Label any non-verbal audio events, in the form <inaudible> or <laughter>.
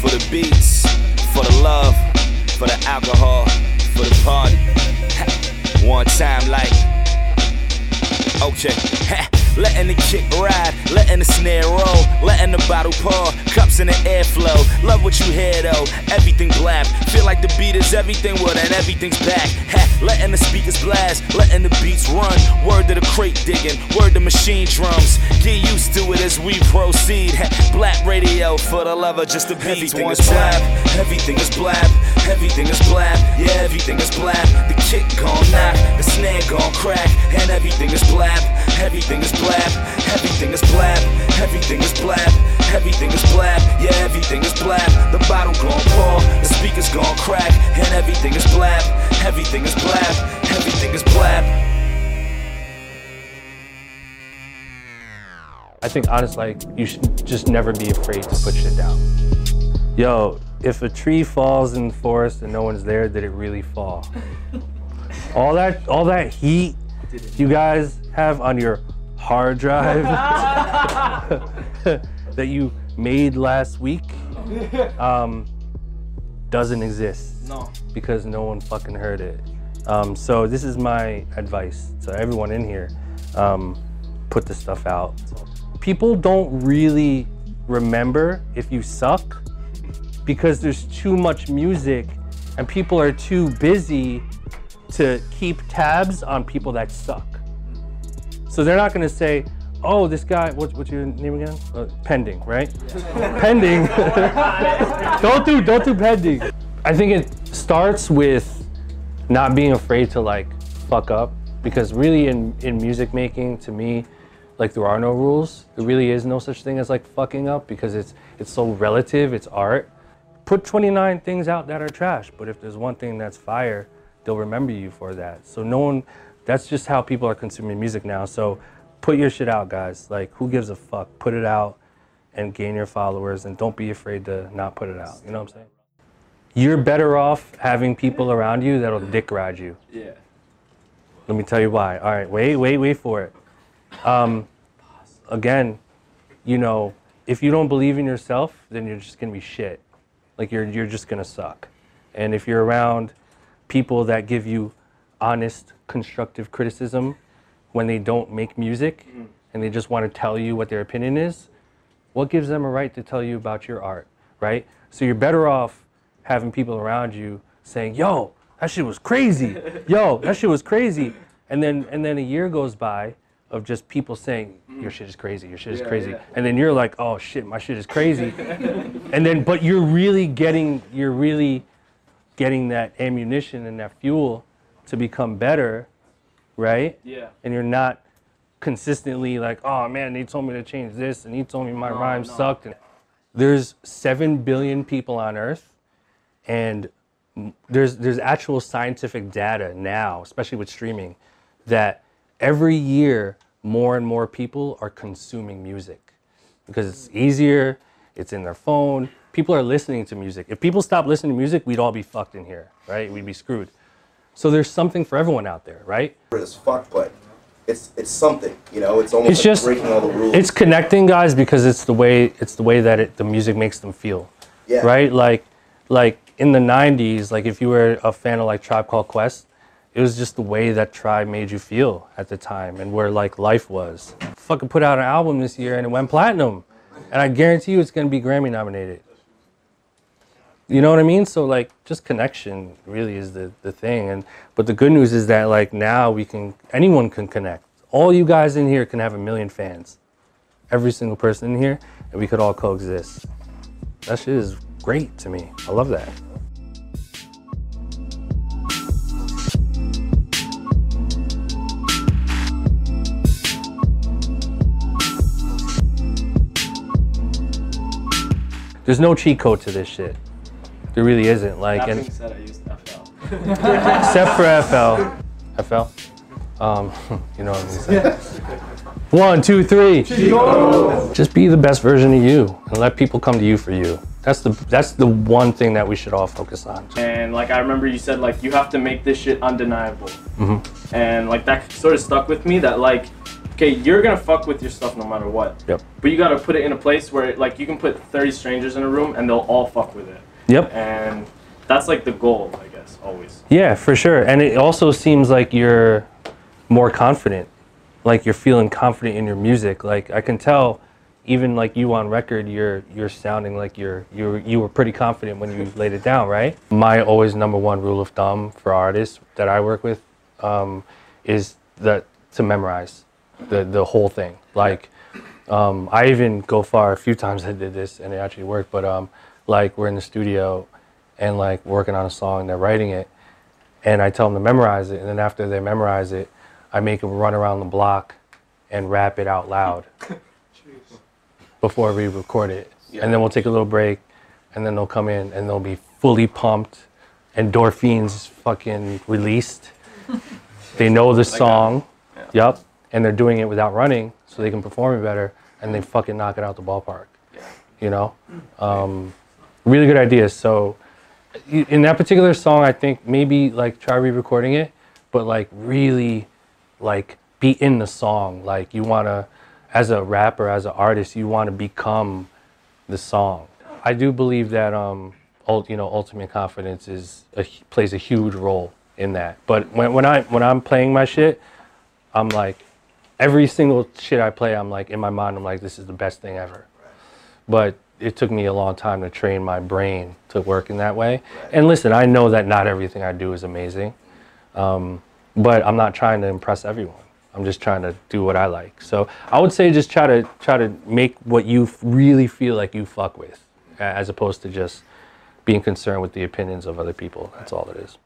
for the beats, for the love, for the alcohol, for the party. <laughs> One time, like, okay. <laughs> Letting the kick ride, letting the snare roll, letting the bottle pour, in the airflow. Love what you hear though, everything blab. Feel like the beat is everything, well then everything's back. Ha, letting the speakers blast, letting the beats run. Word to the crate digging, word to machine drums. Get used to it as we proceed. Ha, black radio for the lover, just the beats. Everything is blab, everything is blab, everything is blab, yeah, everything is blab. The kick gon' knock, the snare gon' crack, and everything is blab, everything is blab, everything is blab, everything is blab, everything is blab, yeah, everything is blab. The bottle gone pour, the speakers gone crack, and everything is blab, everything is blab, everything is blab. I think honestly, like you should just never be afraid to put shit down. Yo, if a tree falls in the forest and no one's there, did it really fall? <laughs> all that, all that heat you guys have on your hard drive <laughs> <laughs> that you made last week <laughs> um, doesn't exist. No. Because no one fucking heard it. Um, so this is my advice to everyone in here. Um, put the stuff out. People don't really remember if you suck because there's too much music and people are too busy to keep tabs on people that suck. So they're not going to say, "Oh, this guy. What's what's your name again? Uh, pending, right? <laughs> pending. <laughs> don't do don't do pending. I think it starts with not being afraid to like fuck up because really in in music making to me like there are no rules there really is no such thing as like fucking up because it's it's so relative it's art put 29 things out that are trash but if there's one thing that's fire they'll remember you for that so no one that's just how people are consuming music now so put your shit out guys like who gives a fuck put it out and gain your followers and don't be afraid to not put it out you know what i'm saying you're better off having people around you that'll dick ride you Yeah. let me tell you why. All right, wait, wait, wait for it. Um, again, you know, if you don't believe in yourself, then you're just gonna be shit. Like you're you're just gonna suck. And if you're around people that give you honest, constructive criticism when they don't make music mm. and they just want to tell you what their opinion is, what gives them a right to tell you about your art, right? So you're better off having people around you saying, "Yo, that shit was crazy. <laughs> Yo, that shit was crazy." And then and then a year goes by of just people saying, mm. "Your shit is crazy. Your shit is Yeah, crazy." yeah. And then you're like, "Oh shit, my shit is crazy." <laughs> and then but you're really getting you're really getting that ammunition and that fuel to become better, right? Yeah. And you're not consistently like, oh man, they told me to change this, and he told me my No, rhyme no. sucked. And there's seven billion people on Earth, and there's there's actual scientific data now, especially with streaming, that every year more and more people are consuming music because it's easier, it's in their phone. People are listening to music. If people stopped listening to music, we'd all be fucked in here, right? We'd be screwed. So there's something for everyone out there, right? as fuck, but it's it's something, you know. It's almost It's like just breaking all the rules. it's connecting guys because it's the way it's the way that it, the music makes them feel. Yeah. Right? Like like in the 90s, like if you were a fan of like Tribe Called Quest, it was just the way that Tribe made you feel at the time and where like life was. Fucking put out an album this year and it went platinum. And I guarantee you it's going to be Grammy nominated. You know what I mean? So like just connection really is the, the thing. And but the good news is that like now we can anyone can connect. All you guys in here can have a million fans. Every single person in here, and we could all coexist. That shit is great to me. I love that. There's no cheat code to this shit. There really isn't. Like, That and said, I used FL. <laughs> except for FL. FL. Um, <laughs> you know what I'm saying. One, two, three. Just be the best version of you, and let people come to you for you. That's the that's the one thing that we should all focus on. And like I remember you said like you have to make this shit undeniable. Mm-hmm. And like that sort of stuck with me that like okay, you're gonna fuck with your stuff no matter what. Yep. But you gotta put it in a place where like you can put 30 strangers in a room and they'll all fuck with it. Yep. And that's like the goal, I guess, always. Yeah, for sure. And it also seems like you're more confident. Like you're feeling confident in your music. Like I can tell even like you on record, you're you're sounding like you're you you were pretty confident when you laid it down, right? My always number one rule of thumb for artists that I work with um, is that to memorize the the whole thing. Like um, I even go far a few times I did this and it actually worked, but um, like we're in the studio and like working on a song, they're writing it, and I tell them to memorize it, and then after they memorize it, I make them run around the block and rap it out loud before we record it, and then we'll take a little break, and then they'll come in and they'll be fully pumped, endorphins fucking released. they know the song, yep, and they're doing it without running, so they can perform it better, and they fucking knock it out the ballpark. You know, um, really good ideas. So in that particular song, I think maybe like try re-recording it, but like really, like be in the song. Like you wanna, as a rapper, as an artist, you wanna become the song. I do believe that um, you know, ultimate confidence is a, plays a huge role in that. But when when I when I'm playing my shit, I'm like, every single shit I play, I'm like in my mind, I'm like, this is the best thing ever. But it took me a long time to train my brain to work in that way. And listen, I know that not everything I do is amazing, um, but I'm not trying to impress everyone. I'm just trying to do what I like. So I would say just try to try to make what you f- really feel like you fuck with, as opposed to just being concerned with the opinions of other people. That's all it is.